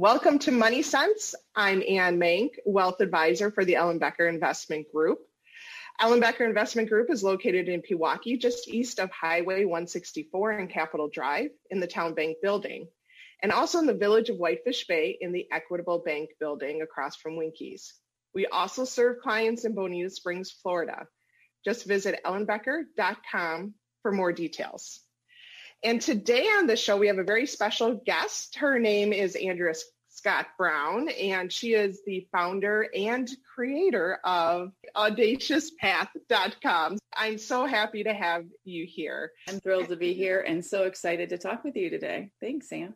Welcome to Money Sense. I'm Anne Mank, Wealth Advisor for the Ellenbecker Investment Group. Ellenbecker Investment Group is located in Pewaukee, just east of Highway 164 and Capitol Drive in the Town Bank building, and also in the village of Whitefish Bay in the Equitable Bank building across from Winkies. We also serve clients in Bonita Springs, Florida. Just visit ellenbecker.com for more details. And today on the show, we have a very special guest. Her name is Andrea Scott Brown, and she is the founder and creator of audaciouspath.com. I'm so happy to have you here. I'm thrilled to be here and so excited to talk with you today. Thanks, Sam.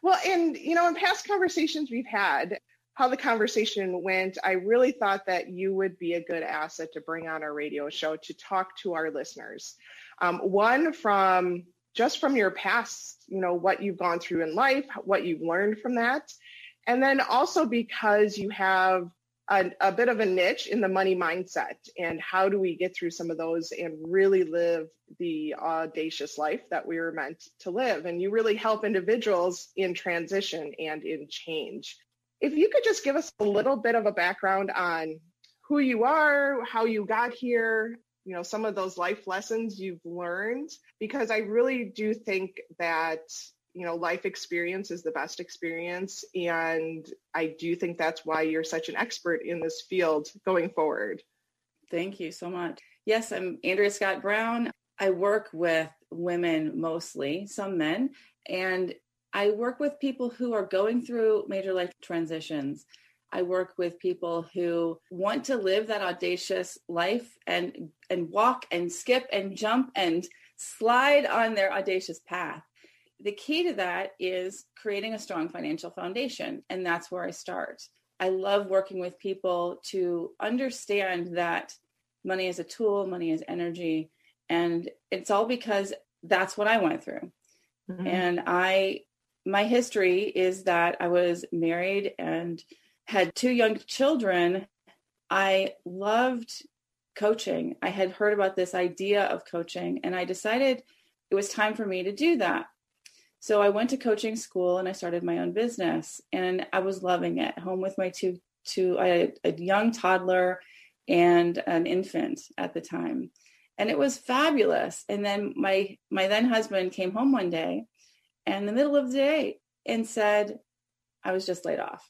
Well, and you know, in past conversations we've had, how the conversation went, I really thought that you would be a good asset to bring on our radio show to talk to our listeners. Um, one from just from your past, you know, what you've gone through in life, what you've learned from that. And then also because you have a, a, bit of a niche in the money mindset and how do we get through some of those and really live the audacious life that we were meant to live. And you really help individuals in transition and in change. If you could just give us a little bit of a background on who you are, how you got here, you know some of those life lessons you've learned because i really do think that you know life experience is the best experience. And i do think that's why you're such an expert in this field going forward. Thank you so much. Yes i'm andrea scott brown. I work with women mostly some men and i work with people who are going through major life transitions I work with people who want to live that audacious life and and walk and skip and jump and slide on their audacious path. The key to that is creating a strong financial foundation and that's where I start. I love working with people to understand that money is a tool, money is energy and it's all because that's what I went through. Mm-hmm. And I my history is that I was married and had two young children, I loved coaching. I had heard about this idea of coaching, and I decided it was time for me to do that. So I went to coaching school and I started my own business, and I was loving it. Home with my two two had a young toddler and an infant at the time, and it was fabulous. And then my my then husband came home one day, in the middle of the day, and said, "I was just laid off."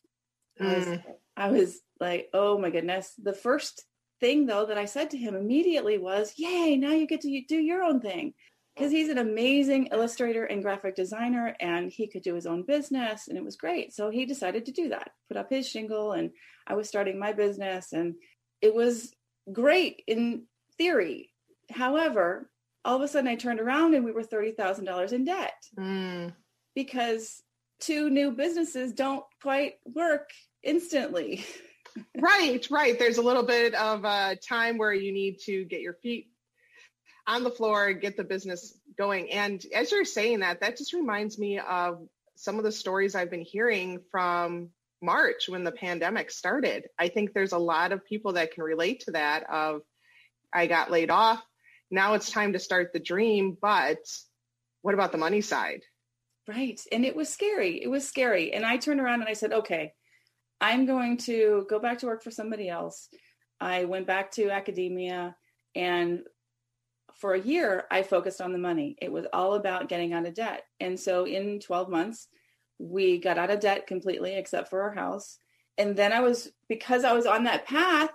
I was, mm. I was like, oh my goodness. The first thing though that I said to him immediately was, yay, now you get to do your own thing. Because he's an amazing illustrator and graphic designer and he could do his own business and it was great. So he decided to do that, put up his shingle and I was starting my business and it was great in theory. However, all of a sudden I turned around and we were $30,000 in debt mm. because two new businesses don't quite work instantly. right, right. There's a little bit of a time where you need to get your feet on the floor, get the business going. And as you're saying that, that just reminds me of some of the stories I've been hearing from March when the pandemic started. I think there's a lot of people that can relate to that of I got laid off. Now it's time to start the dream, but what about the money side? Right. And it was scary. It was scary. And I turned around and I said, okay, I'm going to go back to work for somebody else. I went back to academia and for a year I focused on the money. It was all about getting out of debt. And so in 12 months, we got out of debt completely except for our house. And then I was because I was on that path,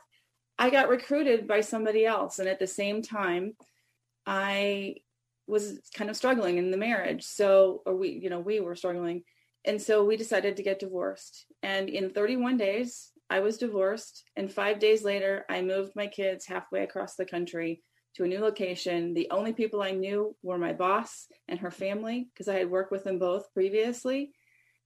I got recruited by somebody else and at the same time I was kind of struggling in the marriage. So or we you know, we were struggling and so we decided to get divorced. And in 31 days, I was divorced. And five days later, I moved my kids halfway across the country to a new location. The only people I knew were my boss and her family because I had worked with them both previously.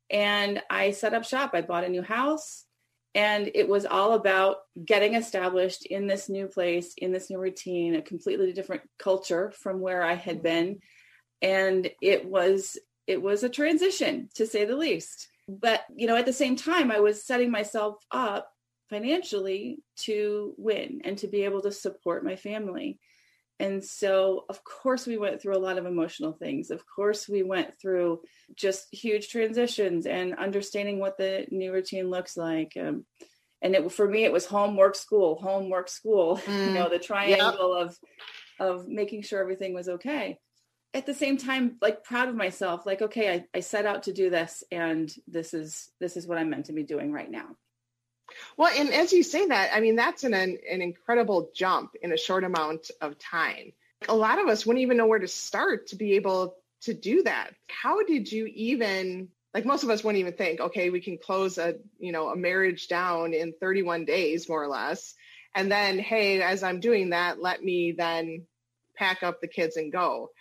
and I set up shop. I bought a new house and it was all about getting established in this new place, in this new routine, a completely different culture from where I had been. And it was it was a transition to say the least. But, you know, at the same time I was setting myself up financially to win and to be able to support my family. And so, of course, we went through a lot of emotional things. Of course, we went through just huge transitions and understanding what the new routine looks like. Um, and it, for me, it was homework, school, homework, school. Mm, you know, the triangle yep. of of making sure everything was okay. At the same time, like proud of myself. Like, okay, I, I set out to do this, and this is this is what I'm meant to be doing right now. Well, and as you say that, I mean, that's an, an incredible jump in a short amount of time. A lot of us wouldn't even know where to start to be able to do that. How did you even like most of us wouldn't even think, okay, we can close a, you know, a marriage down in 31 days more or less. And then, hey, as I'm doing that, let me then pack up the kids and go.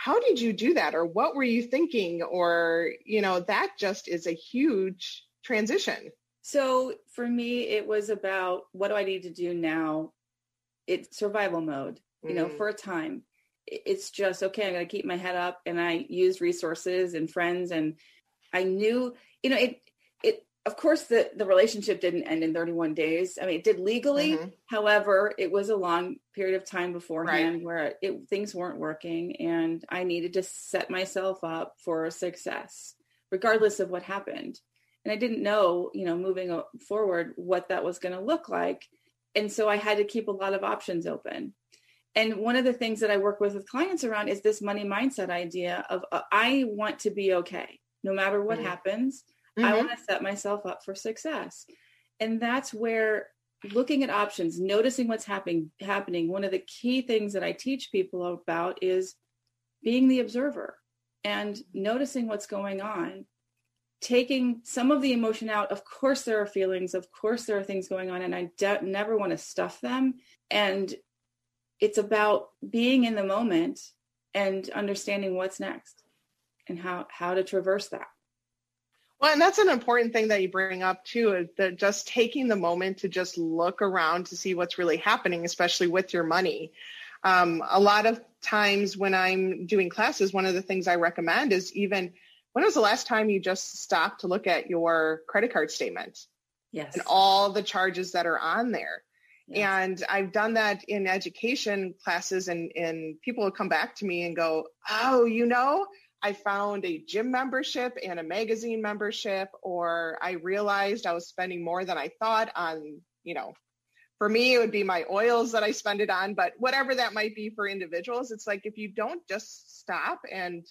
How did you do that or what were you thinking or, you know, that just is a huge transition. So for me, it was about what do I need to do now? It's survival mode, you mm. know, for a time. It's just, okay, I'm going to keep my head up. And I used resources and friends. And I knew, you know, it, it, of course, the, the relationship didn't end in 31 days. I mean, it did legally. Mm-hmm. However, it was a long period of time beforehand right. where it, things weren't working. And I needed to set myself up for success, regardless of what happened and i didn't know you know moving forward what that was going to look like and so i had to keep a lot of options open and one of the things that i work with with clients around is this money mindset idea of uh, i want to be okay no matter what mm-hmm. happens mm-hmm. i want to set myself up for success. And that's where looking at options noticing what's happening happening one of the key things that i teach people about is being the observer and noticing what's going on taking some of the emotion out. Of course there are feelings. Of course there are things going on and i de- never want to stuff them. And it's about being in the moment and understanding what's next and how how to traverse that well and that's an important thing that you bring up too is that just taking the moment to just look around to see what's really happening especially with your money um, a lot of times when i'm doing classes one of the things i recommend is even when was the last time you just stopped to look at your credit card statement? Yes. And all the charges that are on there. Yes. And I've done that in education classes and, and people will come back to me and go, oh, you know, I found a gym membership and a magazine membership, or I realized I was spending more than I thought on, you know, for me, it would be my oils that I spend it on, but whatever that might be for individuals, it's like if you don't just stop and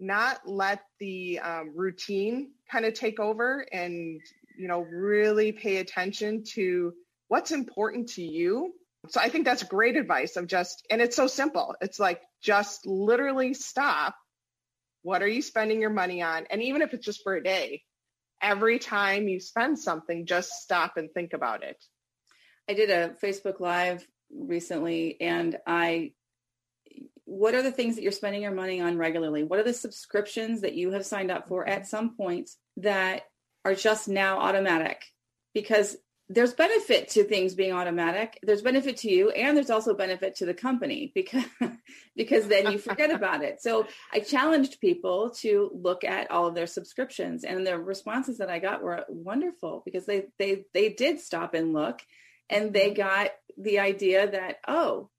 not let the um, routine kind of take over and you know really pay attention to what's important to you. So i think that's great advice of just and it's so simple. It's like just literally stop what are you spending your money on and even if it's just for a day every time you spend something just stop and think about it i did a facebook live recently and i what are the things that you're spending your money on regularly? What are the subscriptions that you have signed up for mm-hmm. at some point that are just now automatic? Because there's benefit to things being automatic. There's benefit to you and there's also benefit to the company because because then you forget about it. So I challenged people to look at all of their subscriptions and the responses that I got were wonderful because they they they did stop and look and they mm-hmm. got the idea that oh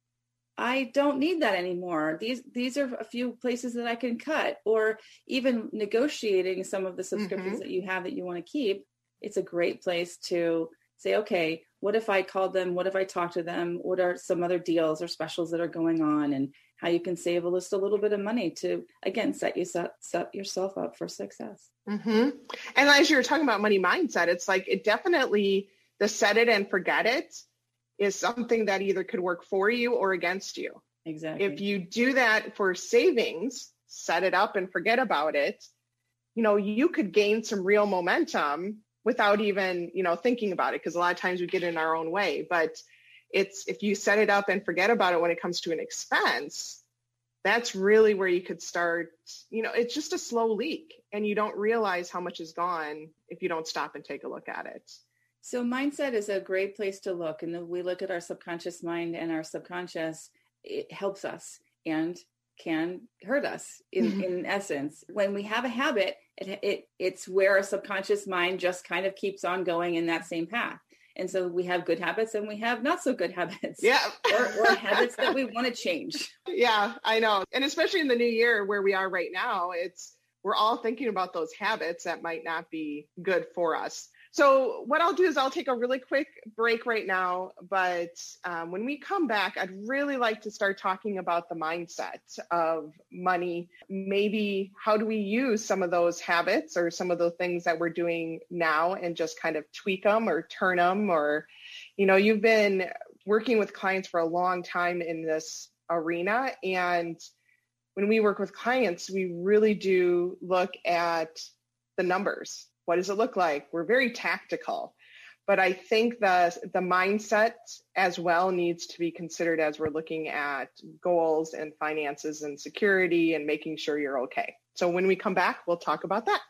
I don't need that anymore. These these are a few places that I can cut, or even negotiating some of the subscriptions mm-hmm. that you have that you want to keep. It's a great place to say, okay, what if I called them? What if I talked to them? What are some other deals or specials that are going on, and how you can save a list a little bit of money to again set you set, set yourself up for success. Mm-hmm. And as you were talking about money mindset, it's like it definitely the set it and forget it is something that either could work for you or against you. Exactly. If you do that for savings, set it up and forget about it, you know, you could gain some real momentum without even, you know, thinking about it because a lot of times we get in our own way, but it's if you set it up and forget about it when it comes to an expense, that's really where you could start. You know, it's just a slow leak, and you don't realize how much is gone if you don't stop and take a look at it. So, mindset is a great place to look. And we look at our subconscious mind and our subconscious, it helps us and can hurt us in, mm-hmm. in essence. When we have a habit, it, it, it's where our subconscious mind just kind of keeps on going in that same path. And so we have good habits and we have not so good habits. Yeah. or, or habits that we want to change. Yeah, I know. And especially in the new year where we are right now, it's we're all thinking about those habits that might not be good for us. So, what I'll do is I'll take a really quick break right now. But um, when we come back, I'd really like to start talking about the mindset of money. Maybe how do we use some of those habits or some of the things that we're doing now and just kind of tweak them or turn them? Or, you know, you've been working with clients for a long time in this arena. And when we work with clients, we really do look at the numbers what does it look like? We're very tactical. But I think the the mindset as well needs to be considered as we're looking at goals and finances and security and making sure you're okay. So when we come back, we'll talk about that.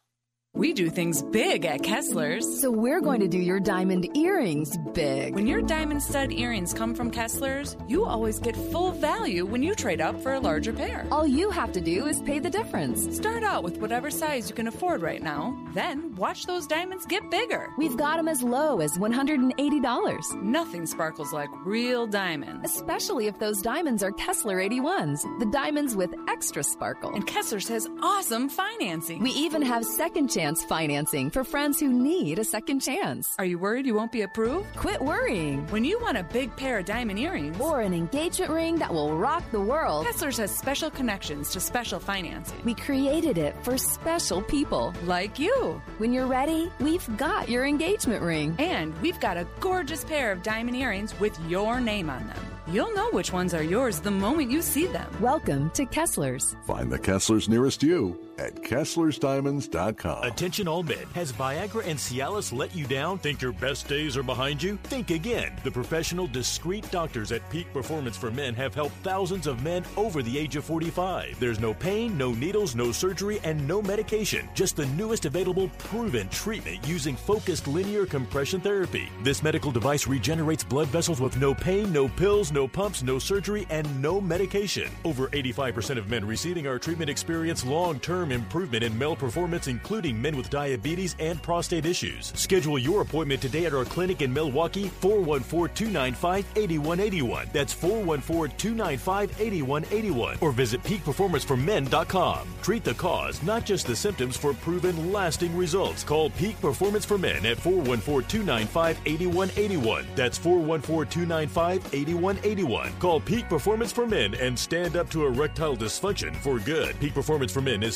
We do things big at Kessler's. So we're going to do your diamond earrings big. When your diamond stud earrings come from Kessler's, you always get full value when you trade up for a larger pair. All you have to do is pay the difference. Start out with whatever size you can afford right now. Then watch those diamonds get bigger. We've got them as low as $180. Nothing sparkles like real diamonds. Especially if those diamonds are Kessler 81s, the diamonds with extra sparkle. And Kessler's has awesome financing. We even have second chance chance financing for friends who need a second chance. Are you worried you won't be approved? Quit worrying. When you want a big pair of diamond earrings or an engagement ring that will rock the world, Kessler's has special connections to special financing. We created it for special people like you. When you're ready, we've got your engagement ring. And we've got a gorgeous pair of diamond earrings with your name on them. You'll know which ones are yours the moment you see them. Welcome to Kessler's. Find the Kessler's nearest you at Kessler'sDiamonds.com. Attention all men. Has Viagra and Cialis let you down? Think your best days are behind you? Think again. The professional, discreet doctors at Peak Performance for Men have helped thousands of men over the age of 45. There's no pain, no needles, no surgery, and no medication. Just the newest available proven treatment using focused linear compression therapy. This medical device regenerates blood vessels with no pain, no pills, no pumps, no surgery, and no medication. Over 85% of men receiving our treatment experience long term improvement in male performance, including men with diabetes and prostate issues. Schedule your appointment today at our clinic in Milwaukee, 414 295 8181. That's 414 295 8181. Or visit peakperformanceformen.com. Treat the cause, not just the symptoms, for proven lasting results. Call Peak Performance for Men at 414 295 8181. That's 414 295 8181. Call Peak Performance for Men and stand up to erectile dysfunction for good. Peak Performance for Men is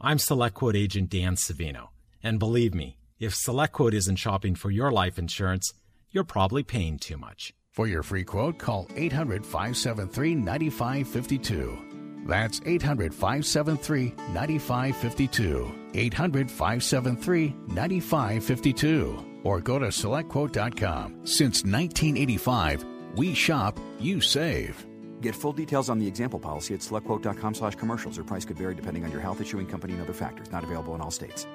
I'm SelectQuote agent Dan Savino, and believe me, if SelectQuote isn't shopping for your life insurance, you're probably paying too much. For your free quote, call 800 573 9552. That's 800 573 9552. 800 573 9552. Or go to selectquote.com. Since 1985, we shop, you save. Get full details on the example policy at selectquote.com slash commercials. Or price could vary depending on your health, issuing company, and other factors. Not available in all states.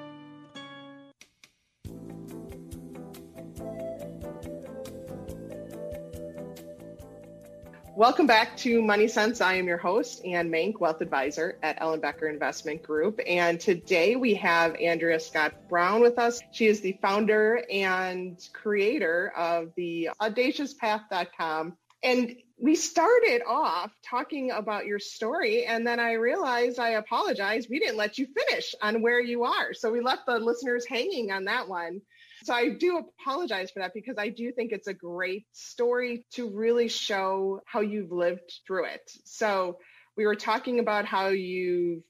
Welcome back to Money Sense. I am your host, Anne Mank, Wealth Advisor at Ellenbecker Investment Group. And today we have Andrea Scott Brown with us. She is the founder and creator of the audaciouspath.com. And we started off talking about your story and then i realized i apologize. We didn't let you finish on where you are. So we left the listeners hanging on that one. So i do apologize for that because i do think it's a great story to really show how you've lived through it. So we were talking about how you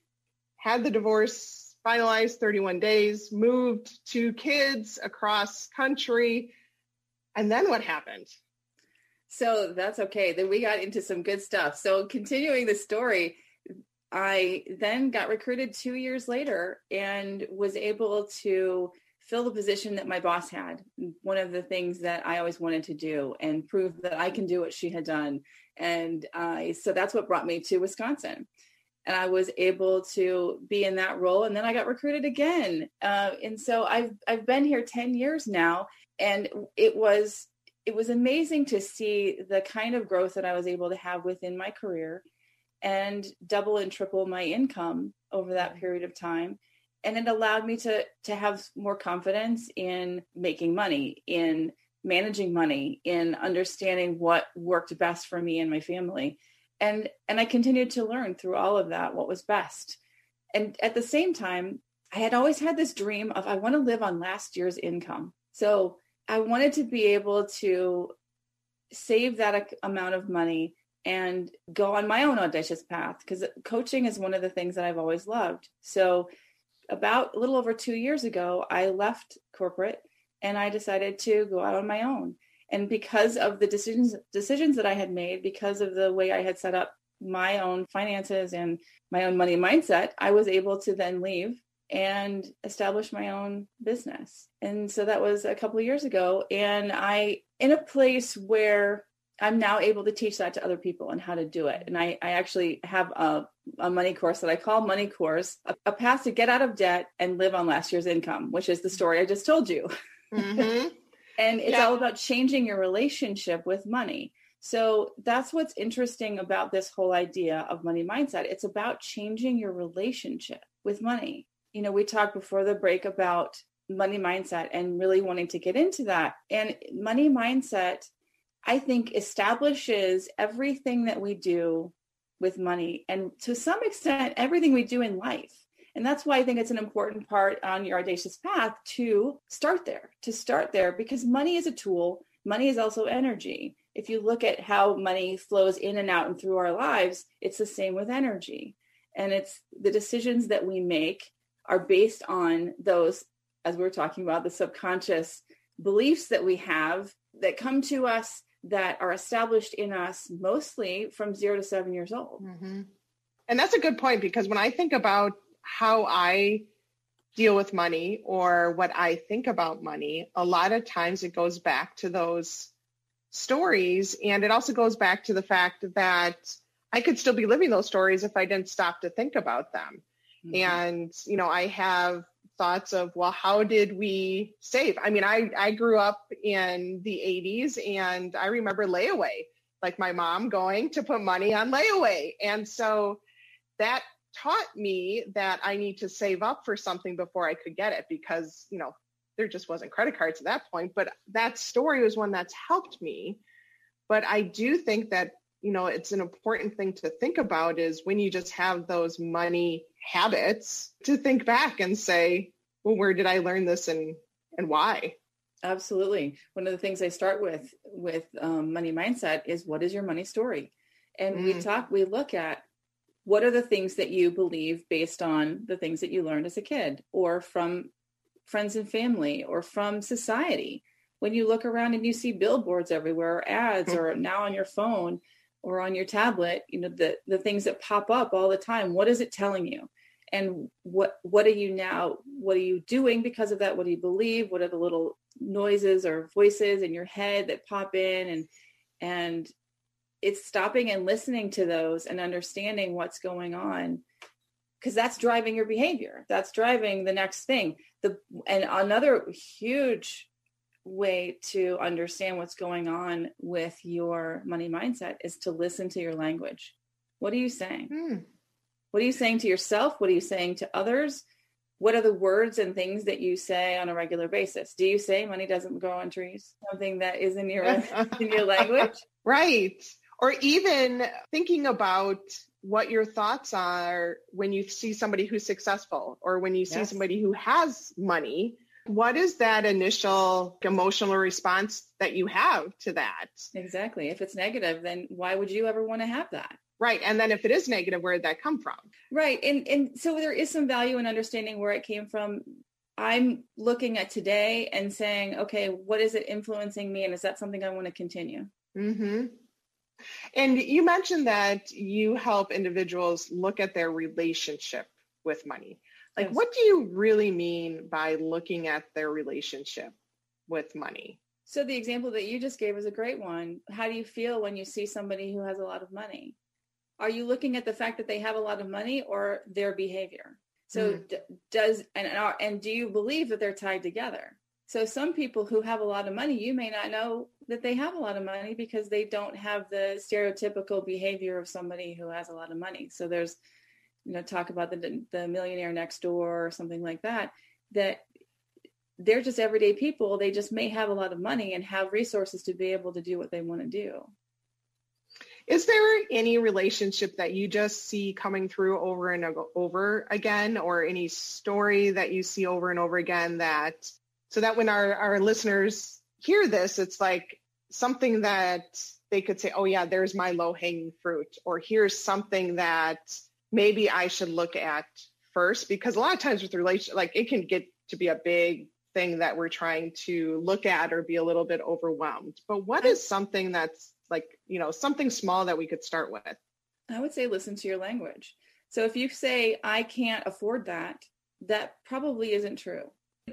had the divorce finalized 31 days, moved two kids across country, and then what happened? So that's okay. Then we got into some good stuff. So continuing the story, I then got recruited two years later and was able to fill the position that my boss had. One of the things that I always wanted to do and prove that I can do what she had done. And uh, so that's what brought me to Wisconsin. And I was able to be in that role. And then I got recruited again. Uh, and so I've, I've been here 10 years now. And it was, it was amazing to see the kind of growth that I was able to have within my career and double and triple my income over that mm-hmm. period of time. And it allowed me to to have more confidence in making money in managing money in understanding what worked best for me and my family. And and i continued to learn through all of that what was best. And at the same time i had always had this dream of i want to live on last year's income. So i wanted to be able to save that amount of money and go on my own audacious path because coaching is one of the things that i've always loved so about a little over two years ago, I left corporate and I decided to go out on my own. And because of the decisions decisions that I had made, because of the way I had set up my own finances and my own money mindset, I was able to then leave and establish my own business. And so that was a couple of years ago. And I, in a place where I'm now able to teach that to other people and how to do it. And I, I actually have a, a money course that I call Money Course, a, a, path to get out of debt and live on last year's income, which is the story I just told you. Mm-hmm. and it's yeah. all about changing your relationship with money. So that's what's interesting about this whole idea of money mindset. It's about changing your relationship with money. You know, we talked before the break about money mindset and really wanting to get into that. And money mindset I think establishes everything that we do with money and to some extent everything we do in life. And that's why I think it's an important part on your audacious path to start there, to start there because money is a tool. Money is also energy. If you look at how money flows in and out and through our lives, it's the same with energy. And it's the decisions that we make are based on those, as we we're talking about, the subconscious beliefs that we have that come to us that are established in us mostly from zero to seven years old. Mm-hmm. And that's a good point because when I think about how I deal with money or what I think about money, a lot of times it goes back to those stories. And it also goes back to the fact that I could still be living those stories if I didn't stop to think about them. Mm-hmm. And, you know, I have thoughts of, well, how did we save? I mean, I, I grew up in the 80s and I remember layaway, like my mom going to put money on layaway. And so that taught me that I need to save up for something before I could get it because, you know, there just wasn't credit cards at that point. But that story was one that's helped me. But I do think that, you know, it's an important thing to think about is when you just have those money habits to think back and say, well, where did I learn this and and why? Absolutely. One of the things I start with with um, money mindset is what is your money story, and mm. we talk, we look at what are the things that you believe based on the things that you learned as a kid, or from friends and family, or from society. When you look around and you see billboards everywhere, or ads, or now on your phone, or on your tablet, you know the the things that pop up all the time. What is it telling you? and what what are you now what are you doing because of that what do you believe what are the little noises or voices in your head that pop in and and it's stopping and listening to those and understanding what's going on because that's driving your behavior that's driving the next thing the and another huge way to understand what's going on with your money mindset is to listen to your language what are you saying hmm what are you saying to yourself? What are you saying to others? What are the words and things that you say on a regular basis? Do you say money doesn't grow on trees? Something that is in your in your language? Right. Or even thinking about what your thoughts are when you see somebody who's successful or when you see yes. somebody who has money what is that initial emotional response that you have to that exactly if it's negative then why would you ever want to have that Right. And then if it is negative, where did that come from? Right. And and so there is some value in understanding where it came from. I'm looking at today and saying, okay, what is it influencing me? And is that something I want to continue? Mm-hmm. And you mentioned that you help individuals look at their relationship with money. Like, yes. what do you really mean by looking at their relationship with money? So, the example that you just gave is a great one. How do you feel when you see somebody who has a lot of money? Are you looking at the fact that they have a lot of money or their behavior? So, mm. d- does and are and do you believe that they're tied together? So some people who have a lot of money, you may not know that they have a lot of money because they don't have the stereotypical behavior of somebody who has a lot of money. So there's, you know, talk about the the millionaire next door or something like that. That they're just everyday people. They just may have a lot of money and have resources to be able to do what they want to do. Is there any relationship that you just see coming through over and over again, or any story that you see over and over again that so that when our, our listeners hear this, it's like something that they could say, oh, yeah, there's my low hanging fruit, or here's something that maybe I should look at first. Because a lot of times with relation, like it can get to be a big thing that we're trying to look at or be a little bit overwhelmed. But what is something that's like, you know, something small that we could start with? I would say listen to your language. So if you say, I can't afford that, that probably isn't true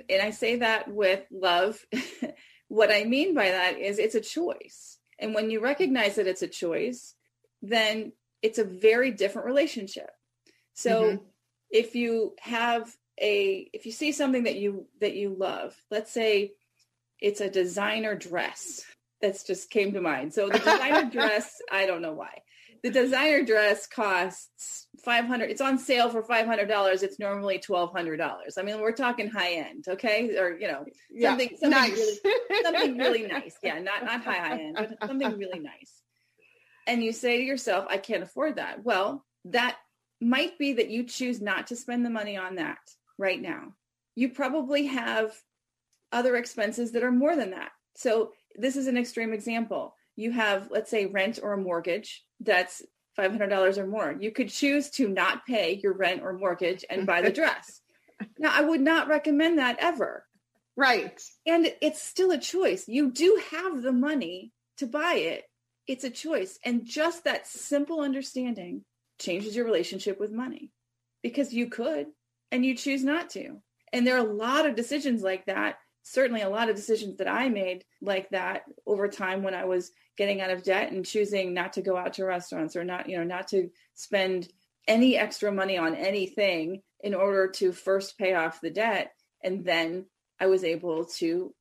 and I say that with love. what I mean by that is it's a choice. And when you recognize that it's a choice, then it's a very different relationship. So mm-hmm. if you have a if you see something that you that you love, let's say it's a designer dress. That's just came to mind. So the designer dress, I don't know why the designer dress costs 500 it's on sale for $500 it's normally $1200 i mean we're talking high end okay or you know something yeah, something nice. really something really nice yeah not not high high end but something really nice and you say to yourself i can't afford that well that might be that you choose not to spend the money on that right now you probably have other expenses that are more than that so this is an extreme example you have let's say rent or a mortgage that's $500 or more. You could choose to not pay your rent or mortgage and buy the dress. now, I would not recommend that ever. Right. And it's still a choice. You do have the money to buy it. It's a choice. And just that simple understanding changes your relationship with money because you could and you choose not to. And there are a lot of decisions like that. Certainly, a lot of decisions that I made like that over time when I was getting out of debt and choosing not to go out to restaurants or not, you know, not to spend any extra money on anything in order to first pay off the debt. And then I was able to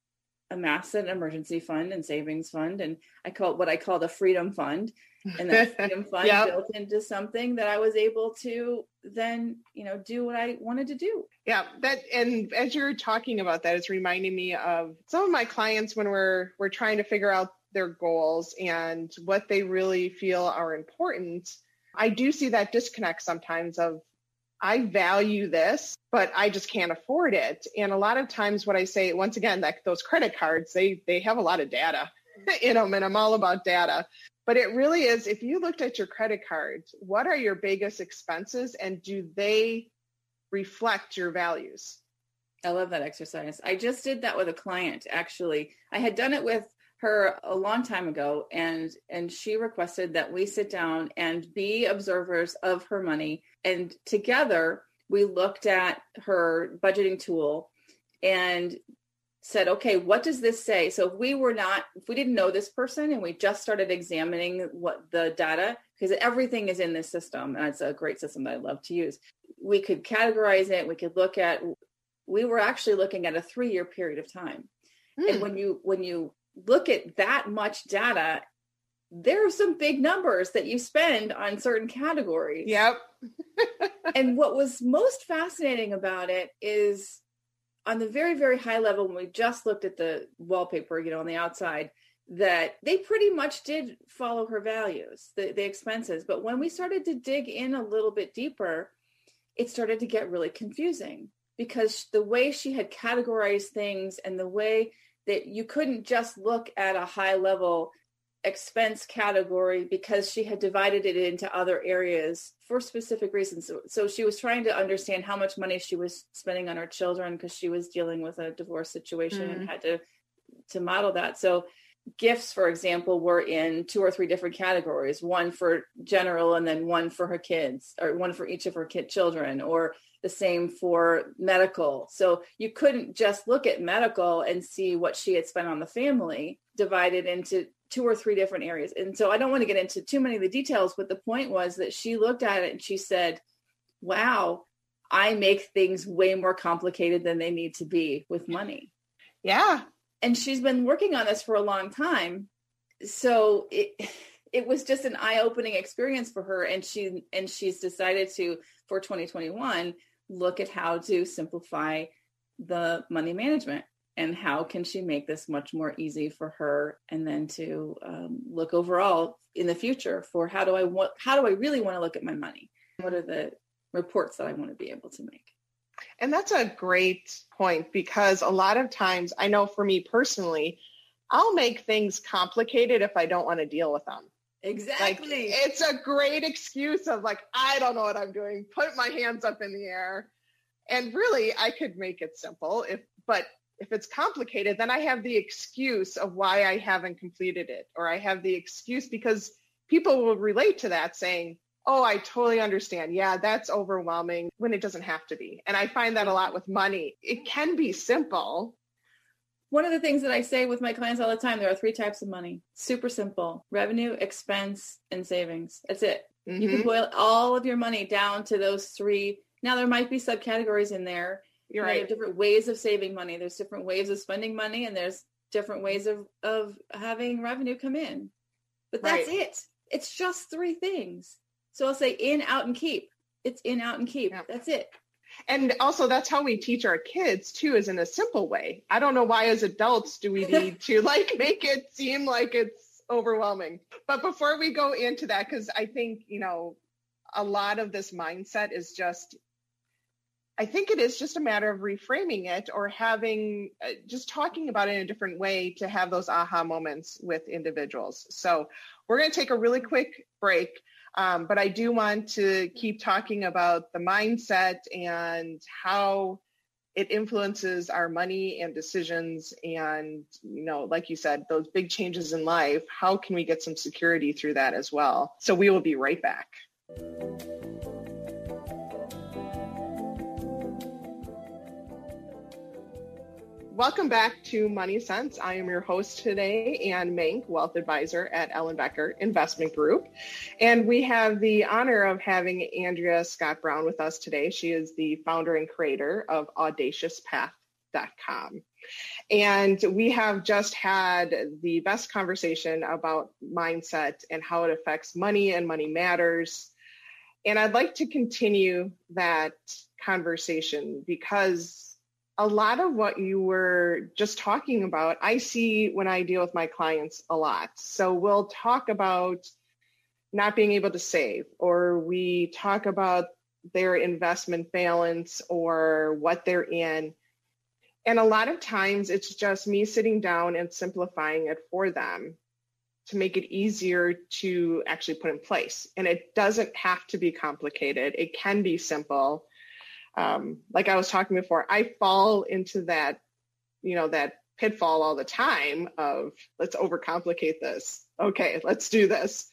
amass an emergency fund and savings fund. And I call it what I call the freedom fund. And that freedom fund yep. built into something that I was able to then, you know, do what I wanted to do. Yeah, that and as you're talking about that, it's reminding me of some of my clients when we're we're trying to figure out their goals and what they really feel are important, I do see that disconnect sometimes of I value this, but I just can't afford it. And a lot of times what I say, once again, like those credit cards, they they have a lot of data in them and I'm all about data. But it really is if you looked at your credit cards, what are your biggest expenses and do they reflect your values? I love that exercise. I just did that with a client actually. I had done it with her a long time ago and and she requested that we sit down and be observers of her money. And together we looked at her budgeting tool and said okay what does this say? So if we were not if we didn't know this person and we just started examining what the data because everything is in this system and it's a great system that i love to use we could categorize it we could look at we were actually looking at a three year period of time. And hmm. when you when you look at that much data, there are some big numbers that you spend on certain categories. Yep. and what was most fascinating about it is on the very, very high level, when we just looked at the wallpaper, you know, on the outside, that they pretty much did follow her values, the, the expenses. But when we started to dig in a little bit deeper, it started to get really confusing because the way she had categorized things and the way that you couldn't just look at a high level expense category because she had divided it into other areas for specific reasons. So, so she was trying to understand how much money she was spending on her children because she was dealing with a divorce situation mm-hmm. and had to to model that. So gifts, for example, were in two or three different categories, one for general and then one for her kids, or one for each of her kid children, or the same for medical. So you couldn't just look at medical and see what she had spent on the family divided into two or three different areas. And so I don't want to get into too many of the details, but the point was that she looked at it and she said, wow, I make things way more complicated than they need to be with money. Yeah. And she's been working on this for a long time. So it it was just an eye-opening experience for her and she and she's decided to for 2021 look at how to simplify the money management and how can she make this much more easy for her and then to um, look overall in the future for how do i want how do i really want to look at my money? What are the reports that i want to be able to make? And that's a great point because a lot of times i know for me personally i'll make things complicated if i don't want to deal with them exactly like, it's a great excuse of like i don't know what i'm doing put my hands up in the air and really i could make it simple if but if it's complicated, then I have the excuse of why I haven't completed it, or I have the excuse because people will relate to that saying, Oh, I totally understand. Yeah, that's overwhelming when it doesn't have to be. And I find that a lot with money. It can be simple. One of the things that I say with my clients all the time, there are three types of money. Super simple revenue, expense, and savings. That's it. Mm-hmm. You can mm-hmm. boil all of your money down to those three. Now, there might be subcategories in there you're right. There different ways of saving money. There's different ways of spending money, and there's different ways of of having revenue come in. But that's right. it. It's just three things. So I'll say in, out, and keep. It's in, out, and keep. That's it. And also, that's how we teach our kids too, is in a simple way. I don't know why, as adults, do we need to like make it seem like it's overwhelming. But before we go into that, because I think you know, a lot of this mindset is just I think it is just a matter of reframing it or having uh, just talking about it in a different way to have those aha moments with individuals. So we're going to take a really quick break, um, but I do want to keep talking about the mindset and how it influences our money and decisions and you know like you said those big changes in life how can we get some security through that as well? So we will be right back Welcome back to Money Sense. I am your host today, Anne Mank, Wealth Advisor at Ellenbecker Investment Group. And we have the honor of having Andrea Scott Brown with us today. She is the founder and creator of AudaciousPath.com. And we have just had the best conversation about mindset and how it affects money and money matters. And I'd like to continue that conversation because a lot of what you were just talking about, I see when I deal with my clients a lot. So we'll talk about not being able to save, or we talk about their investment balance or what they're in. And a lot of times it's just me sitting down and simplifying it for them to make it easier to actually put in place. And it doesn't have to be complicated, it can be simple um, like I was talking before, I fall into that, you know, that pitfall all the time of let's overcomplicate this. Okay, let's do this.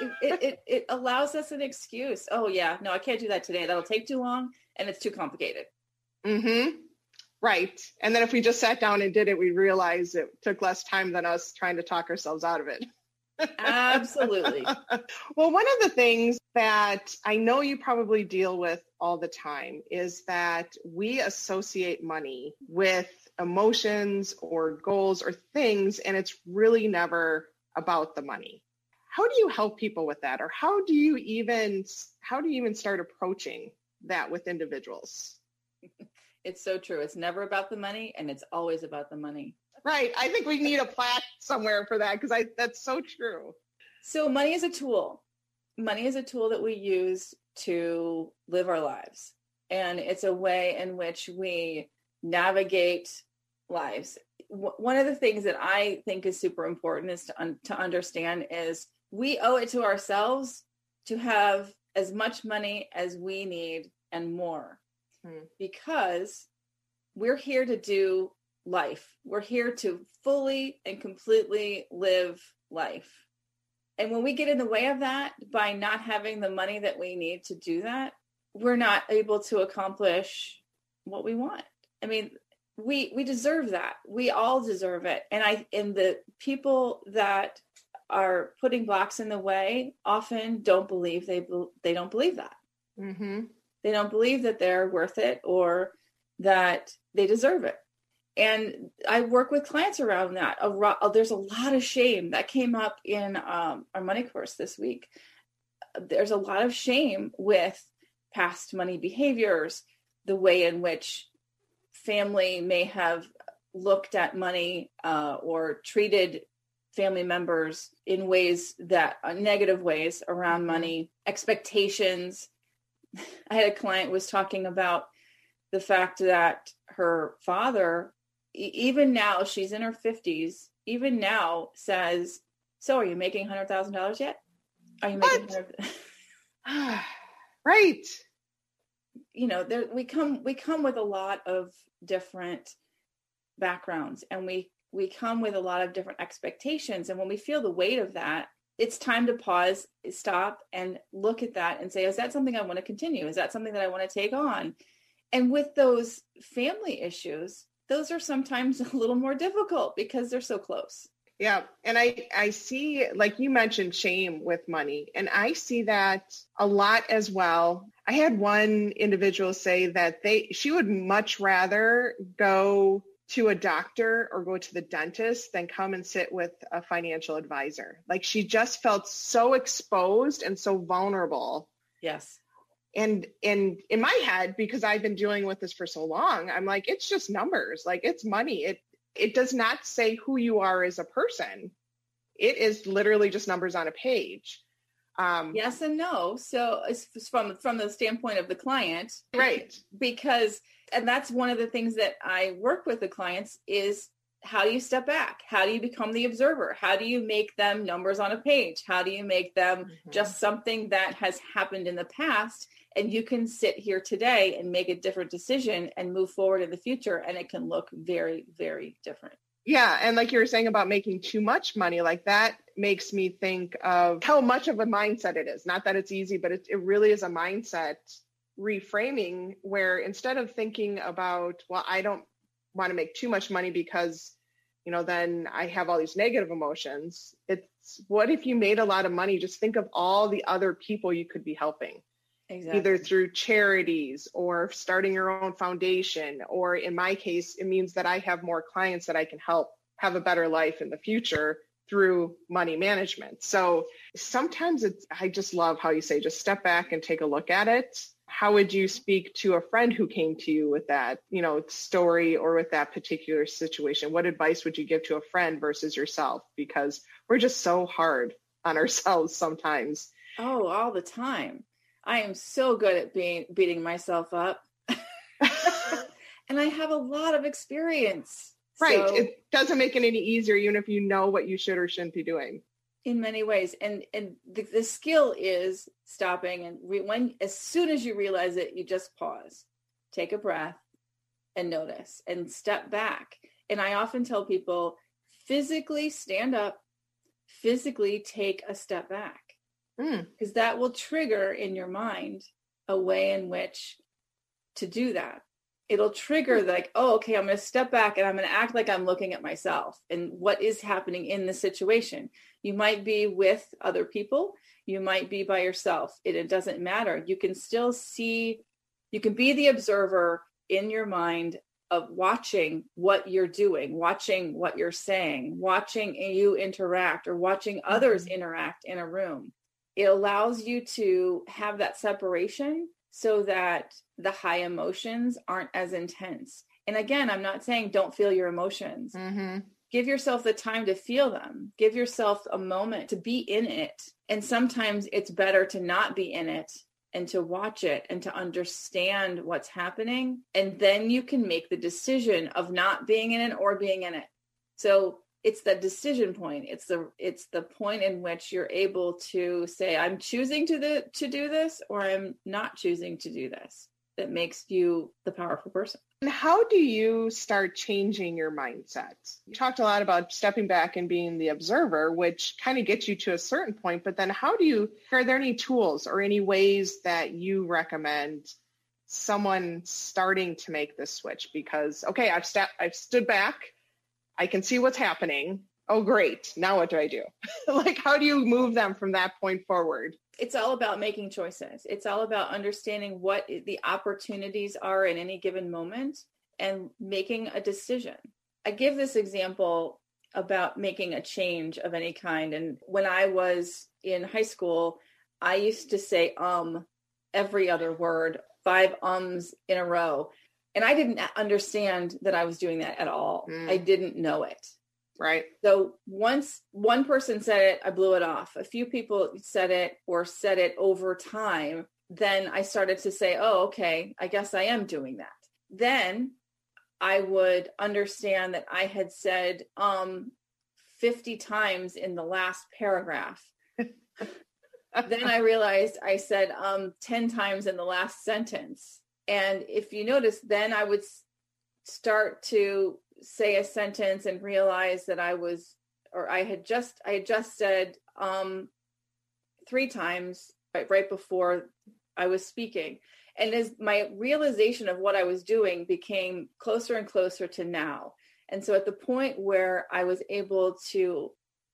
it, it, it allows us an excuse. Oh yeah, no, I can't do that today. That'll take too long and it's too complicated. Mm-hmm. Right. And then if we just sat down and did it, we realize it took less time than us trying to talk ourselves out of it. Absolutely. well, one of the things that I know you probably deal with all the time is that we associate money with emotions or goals or things, and it's really never about the money. How do you help people with that, or how do you even how do you even start approaching that with individuals? It's so true. It's never about the money, and it's always about the money. Right. I think we need a plaque somewhere for that because I that's so true. So money is a tool. Money is a tool that we use to live our lives. And it's a way in which we navigate lives. w- one of the things that I think is super important is to un- to understand is we owe it to ourselves to have as much money as we need and more Hmm. because we're here to do life. We're here to fully and completely live life. And when we get in the way of that by not having the money that we need to do that, we're not able to accomplish what we want. I mean, we we deserve that. We all deserve it. And I and the people that are putting blocks in the way often don't believe they they don't believe that. Mm-hmm. They don't believe that they're worth it or that they deserve it. And I work with clients around that. Uh, There's a lot of shame that came up in um, our money course this week. There's a lot of shame with past money behaviors, the way in which family may have looked at money uh, or treated family members in ways that uh, negative ways around money expectations i had a client was talking about the fact that her father even now she's in her 50s even now says so are you making $100000 yet? Are you making 100 right. You know there we come we come with a lot of different backgrounds and we we come with a lot of different expectations and when we feel the weight of that it's time to pause stop and look at that and say is that something i want to continue? Is that something that i want to take on? And with those family issues those are sometimes a little more difficult because they're so close Yeah, and I I see like you mentioned shame with money, and I see that a lot as well. I had one individual say that they she would much rather go to a doctor or go to the dentist than come and sit with a financial advisor. Like she just felt so exposed and so vulnerable. yes And and in my head, because I've been dealing with this for so long, I'm like, it's just numbers. Like it's money. It it does not say who you are as a person. It is literally just numbers on a page. Um, yes and no so it's from from the standpoint of the client Right. because and that's one of the things that i work with the clients is how do you step back how do you become the observer how do you make them numbers on a page how do you make them just something that has happened in the past and you can sit here today and make a different decision and move forward in the future and it can look very very different Yeah, and like you were saying about making too much money, like that makes me think of how much of a mindset it is. Not that it's easy, but it, it really is a mindset reframing where instead of thinking about, well, I don't want to make too much money because, you know, then I have all these negative emotions. It's what if you made a lot of money? Just think of all the other people you could be helping exactly. either through charities or starting your own foundation or in my case it means that i have more clients that i can help have a better life in the future through money management. So sometimes it's i just love how you say just step back and take a look at it. How would you speak to a friend who came to you with that you know story or with that particular situation? What advice would you give to a friend versus yourself? Because we're just so hard on ourselves sometimes. Oh all the time I am so good at being beating myself up. and I have a lot of experience. Right. So, it doesn't make it any easier, even if you know what you should or shouldn't be doing. in many ways. And and the, the skill is stopping and re, when as soon as you realize it, you just pause, take a breath, and notice and step back. And I often tell people physically stand up, physically take a step back Mm. because that will trigger in your mind a way in which to do that. It'll trigger like, oh, okay, I'm going to step back and I'm going to act like I'm looking at myself and what is happening in the situation. You might be with other people, you might be by yourself. It, it doesn't matter. You can still see, you can be the observer in your mind of watching what you're doing, watching what you're saying, watching you interact or watching others interact in a room it allows you to have that separation so that the high emotions aren't as intense. And again, I'm not saying don't feel your emotions. Mm-hmm. Give yourself the time to feel them. Give yourself a moment to be in it. And sometimes it's better to not be in it and to watch it and to understand what's happening. And then you can make the decision of not being in it or being in it. So it's the decision point. It's the it's the point in which you're able to say, I'm choosing to the to do this or I'm not choosing to do this that makes you the powerful person. And how do you start changing your mindset? You talked a lot about stepping back and being the observer, which kind of gets you to a certain point, but then how do you, are there any tools or any ways that you recommend someone starting to make this switch? Because, okay, I've, st- I've stood back, I can see what's happening. Oh, great. Now what do I do? like, how do you move them from that point forward? it's all about making choices. It's all about understanding what the opportunities are in any given moment and making a decision. I give this example about making a change of any kind. And when I was in high school, I used to say um every other word, five ums in a row. And I didn't understand that I was doing that at all. Mm. I didn't know it. Right. So once one person said it, I blew it off. A few people said it or said it over time. Then I started to say, oh, okay, I guess I am doing that. Then I would understand that I had said um 50 times in the last paragraph. then I realized I said um 10 times in the last sentence. And if you notice, then I would start to say a sentence and realize that I was or I had just I had just said um three times right, right before I was speaking. And as my realization of what I was doing became closer and closer to now. And so at the point where I was able to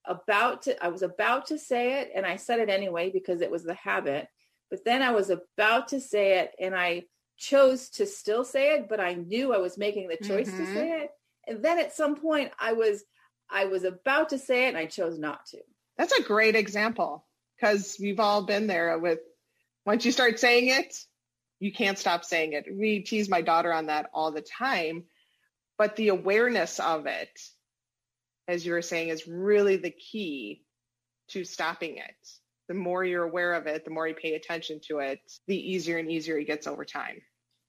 about to I was about to say it and I said it anyway because it was the habit. But then I was about to say it and I chose to still say it, but I knew I was making the choice mm-hmm. to say it. And then at some point i was i was about to say it and i chose not to. That's a great example because we've all been there with once you start saying it you can't stop saying it. We tease my daughter on that all the time but the awareness of it as you were saying is really the key to stopping it the more you're aware of it the more you pay attention to it the easier and easier it gets over time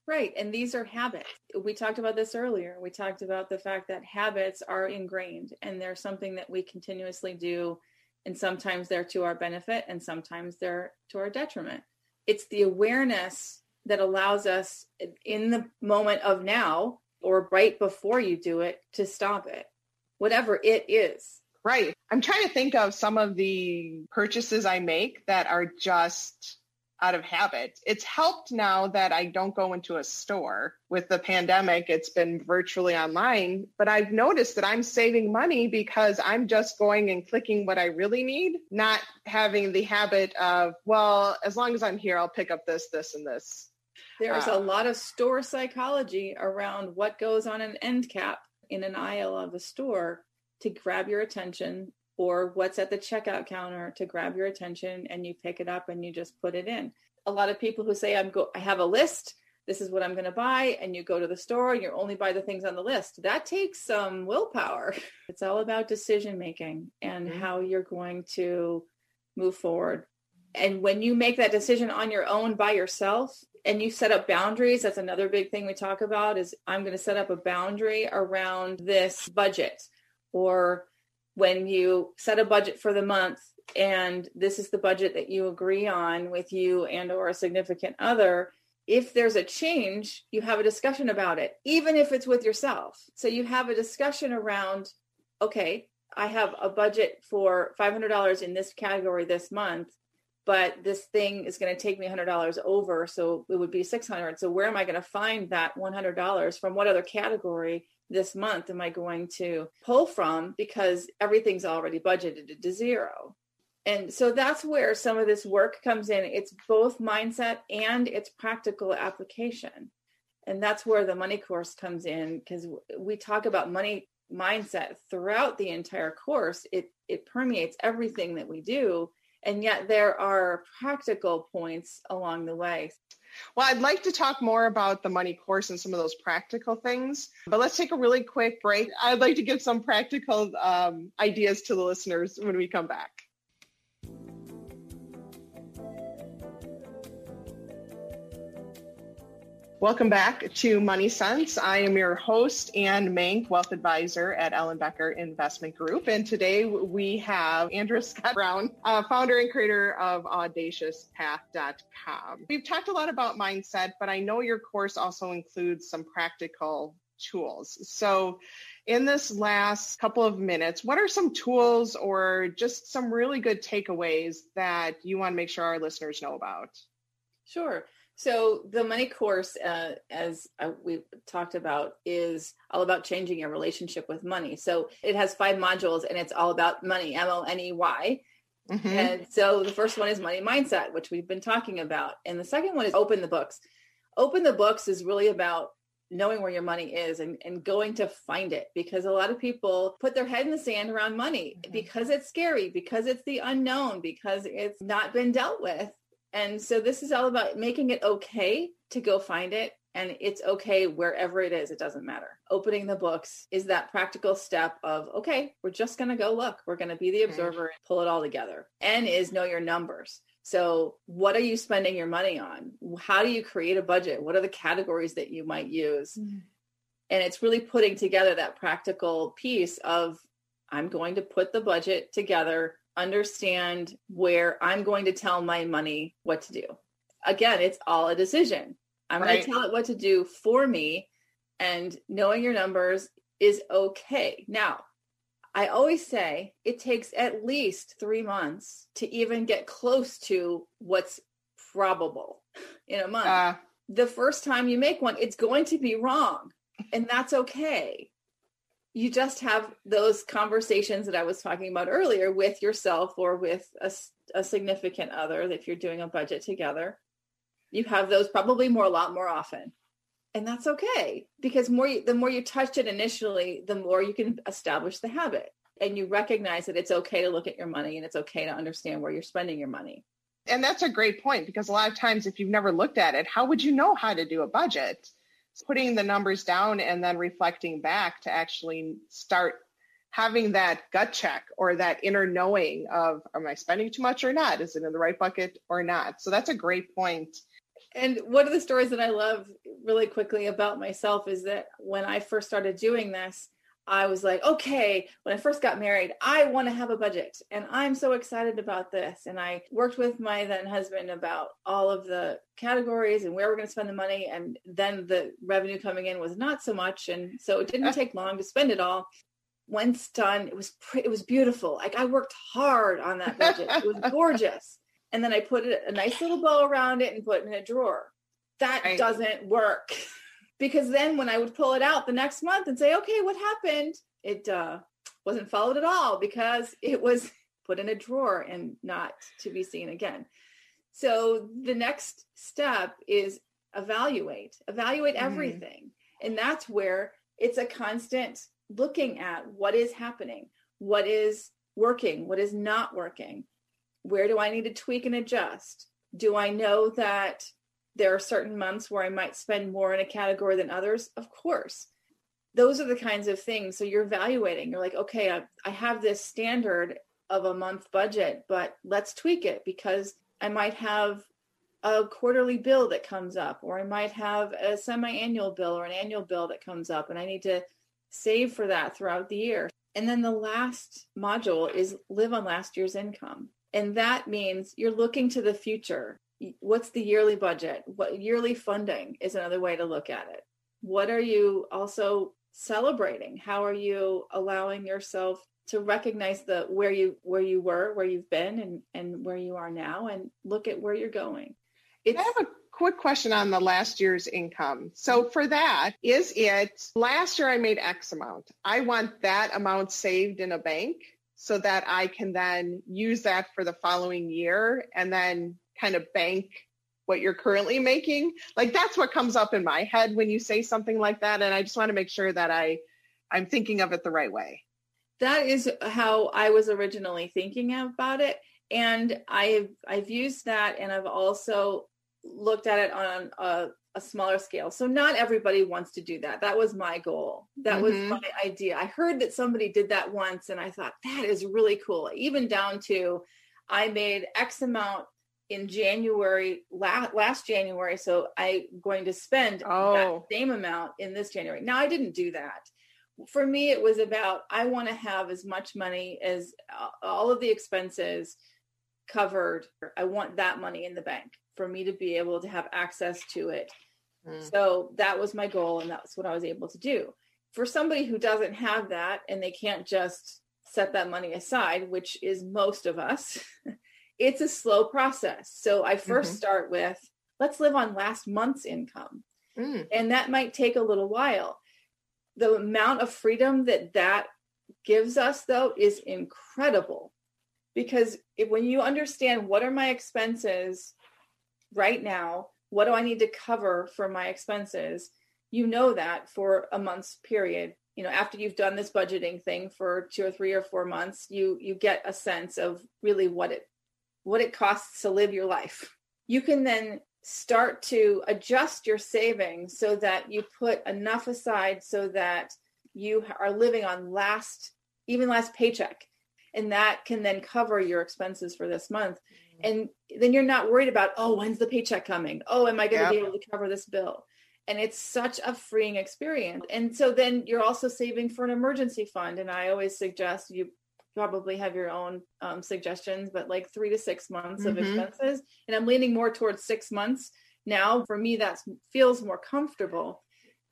Right. And these are habits. We talked about this earlier. We talked about the fact that habits are ingrained and they're something that we continuously do. And sometimes they're to our benefit and sometimes they're to our detriment. It's the awareness that allows us in the moment of now or right before you do it to stop it, whatever it is. Right. I'm trying to think of some of the purchases I make that are just out of habit. It's helped now that I don't go into a store. With the pandemic, it's been virtually online, but I've noticed that I'm saving money because I'm just going and clicking what I really need, not having the habit of, well, as long as I'm here, I'll pick up this, this, and this. There's uh, a lot of store psychology around what goes on an end cap in an aisle of a store to grab your attention or what's at the checkout counter to grab your attention and you pick it up and you just put it in. A lot of people who say I'm go I have a list, this is what I'm going to buy and you go to the store and you only buy the things on the list. That takes some willpower. It's all about decision making and mm-hmm. how you're going to move forward. And when you make that decision on your own by yourself and you set up boundaries, that's another big thing we talk about is I'm going to set up a boundary around this budget or when you set a budget for the month and this is the budget that you agree on with you and or a significant other if there's a change you have a discussion about it even if it's with yourself. So you have a discussion around okay i have a budget for $500 in this category this month but this thing is going to take me $100 over so it would be 600 so where am i going to find that $100 from what other category this month am I going to pull from because everything's already budgeted to zero? And so that's where some of this work comes in. It's both mindset and it's practical application. And that's where the money course comes in because we talk about money mindset throughout the entire course. It it permeates everything that we do and yet there are practical points along the way. Well, I'd like to talk more about the money course and some of those practical things, but let's take a really quick break. I'd like to give some practical um, ideas to the listeners when we come back. Welcome back to Money Sense. I am your host, Anne Mank, Wealth Advisor at Ellenbecker Investment Group. And today we have Andrea Scott Brown, uh, founder and creator of AudaciousPath.com. We've talked a lot about mindset, but I know your course also includes some practical tools. So, in this last couple of minutes, what are some tools or just some really good takeaways that you want to make sure our listeners know about? Sure. So the money course, uh, as uh, we talked about, is all about changing your relationship with money. So it has five modules, and it's all about money, M O N E Y. Mm-hmm. And so the first one is money mindset, which we've been talking about, and the second one is open the books. Open the books is really about knowing where your money is and, and going to find it because a lot of people put their head in the sand around money mm-hmm. because it's scary because it's the unknown because it's not been dealt with and so this is all about making it okay to go find it. And it's okay wherever it is, it doesn't matter. Opening the books is that practical step of, okay, we're just going to go look. We're going to be the observer and pull it all together. N is know your numbers. So, what are you spending your money on? How do you create a budget? What are the categories that you might use? Mm-hmm. And it's really putting together that practical piece of I'm going to put the budget together understand where I'm going to tell my money what to do. Again, it's all a decision. I'm right. going to tell it what to do for me, and knowing your numbers is okay. Now, I always say it takes at least three months to even get close to what's probable in a month. Uh, the first time you make one, it's going to be wrong, and that's okay you just have those conversations that I was talking about earlier with yourself or with a, a, significant other if you're doing a budget together. You have those probably more a lot more often. And that's okay because more the more you touch it initially, the more you can establish the habit and you recognize that it's okay to look at your money and it's okay to understand where you're spending your money. And that's a great point because a lot of times if you've never looked at it, how would you know how to do a budget? Putting the numbers down and then reflecting back to actually start having that gut check or that inner knowing of am I spending too much or not? Is it in the right bucket or not? So that's a great point. And one of the stories that I love really quickly about myself is that when I first started doing this, I was like, okay, when I first got married, I want to have a budget and I'm so excited about this. And I worked with my then husband about all of the categories and where we're going to spend the money. And then the revenue coming in was not so much. And so it didn't take long to spend it all. Once done, it was, pre- it was beautiful. Like I worked hard on that budget. It was gorgeous. And then I put a nice little bow around it and put it in a drawer. That right. doesn't work. Because then when I would pull it out the next month and say, okay, what happened? It uh, wasn't followed at all because it was put in a drawer and not to be seen again. So the next step is evaluate, evaluate mm-hmm. everything. And that's where it's a constant looking at what is happening, what is working, what is not working. Where do I need to tweak and adjust? Do I know that there are certain months where I might spend more in a category than others. Of course. Those are the kinds of things. So you're evaluating. You're like, okay, I, I have this standard of a month budget, but let's tweak it because I might have a quarterly bill that comes up, or I might have a semi annual bill or an annual bill that comes up, and I need to save for that throughout the year. And then the last module is live on last year's income. And that means you're looking to the future what's the yearly budget? What yearly funding is another way to look at it. What are you also celebrating? How are you allowing yourself to recognize the where you where you were where you've been and and where you are now and look at where you're going? It's, i have a quick question on the last year's income. So for that is it last year i made x amount. I want that amount saved in a bank so that i can then use that for the following year and then kind of bank what you're currently making. Like that's what comes up in my head when you say something like that and i just want to make sure that i i'm thinking of it the right way. That is how i was originally thinking about it and i've i've used that and i've also looked at it on a, a smaller scale. So not everybody wants to do that. That was my goal. That mm-hmm. was my idea. I heard that somebody did that once and i thought that is really cool. Even down to i made x amount in January last, last January, so I'm going to spend oh. that same amount in this January. Now I didn't do that. For me, it was about I want to have as much money as all of the expenses covered. I want that money in the bank for me to be able to have access to it. Mm. So that was my goal, and that's what I was able to do. For somebody who doesn't have that and they can't just set that money aside, which is most of us, it's a slow process. So I 1st mm-hmm. start with let's live on last month's income. Mm. And that might take a little while. The amount of freedom that that gives us, though, is incredible. Because if, when you understand what are my expenses right now, what do I need to cover for my expenses, you know that for a month's period you know after you've done this budgeting thing for two or three or four months you you get a sense of really what it what it costs to live your life. You can then start to adjust your savings so that you put enough aside so that you are living on last even last paycheck. And that can then cover your expenses for this month. Mm-hmm. and then you're not worried about oh when's the paycheck coming? Oh am i going to be able to cover this bill? And it's such a freeing experience. And so then you're also saving for an emergency fund. And i always suggest you probably have your own um, suggestions but like three to six months mm-hmm. of expenses and i'm leaning more towards six months now for me that feels more comfortable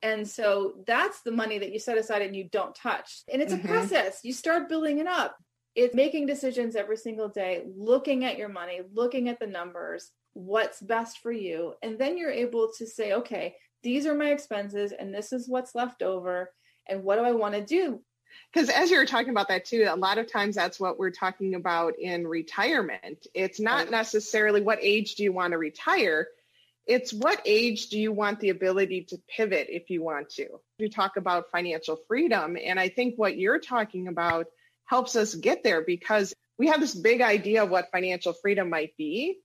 and so that's the money that you set aside and you don't touch and it's mm-hmm. a process you start building it up it's making decisions every single day looking at your money looking at the numbers what's best for you and then you're able to say okay these are my expenses and this is what's left over and what do I want to do? Because as you were talking about that too, a lot of times that's what we're talking about in retirement. It's not right. necessarily what age do you want to retire. It's what age do you want the ability to pivot if you want to. You talk about financial freedom. And I think what you're talking about helps us get there because we have this big idea of what financial freedom might be.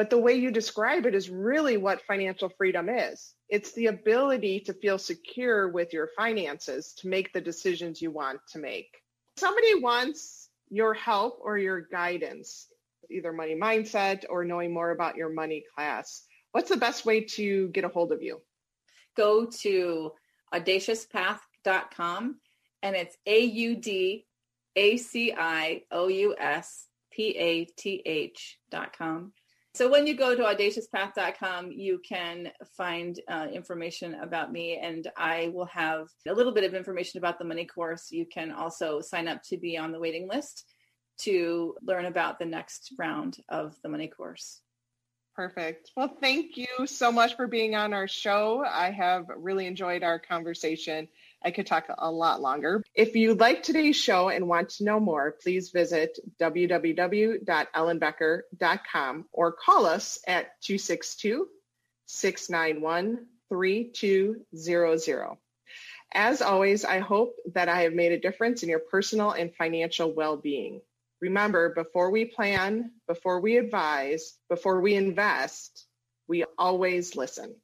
But the way you describe it is really what financial freedom is. It's the ability to feel secure with your finances to make the decisions you want to make. Somebody wants your help or your guidance, either money mindset or knowing more about your money class. What's the best way to get a hold of you? Go to audaciouspath.com and it's A U D A C I O U S P A T H dot com. So when you go to audaciouspath.com, you can find uh, information about me, and I will have a little bit of information about the money course. You can also sign up to be on the waiting list to learn about the next round of the money course. Perfect. Well, thank you so much for being on our show. I have really enjoyed our conversation. I could talk a lot longer. If you like today's show and want to know more, please visit www.ellenbecker.com or call us at 262 691 3200. As always, I hope that I have made a difference in your personal and financial well being. Remember, before we plan, before we advise, before we invest, we always listen.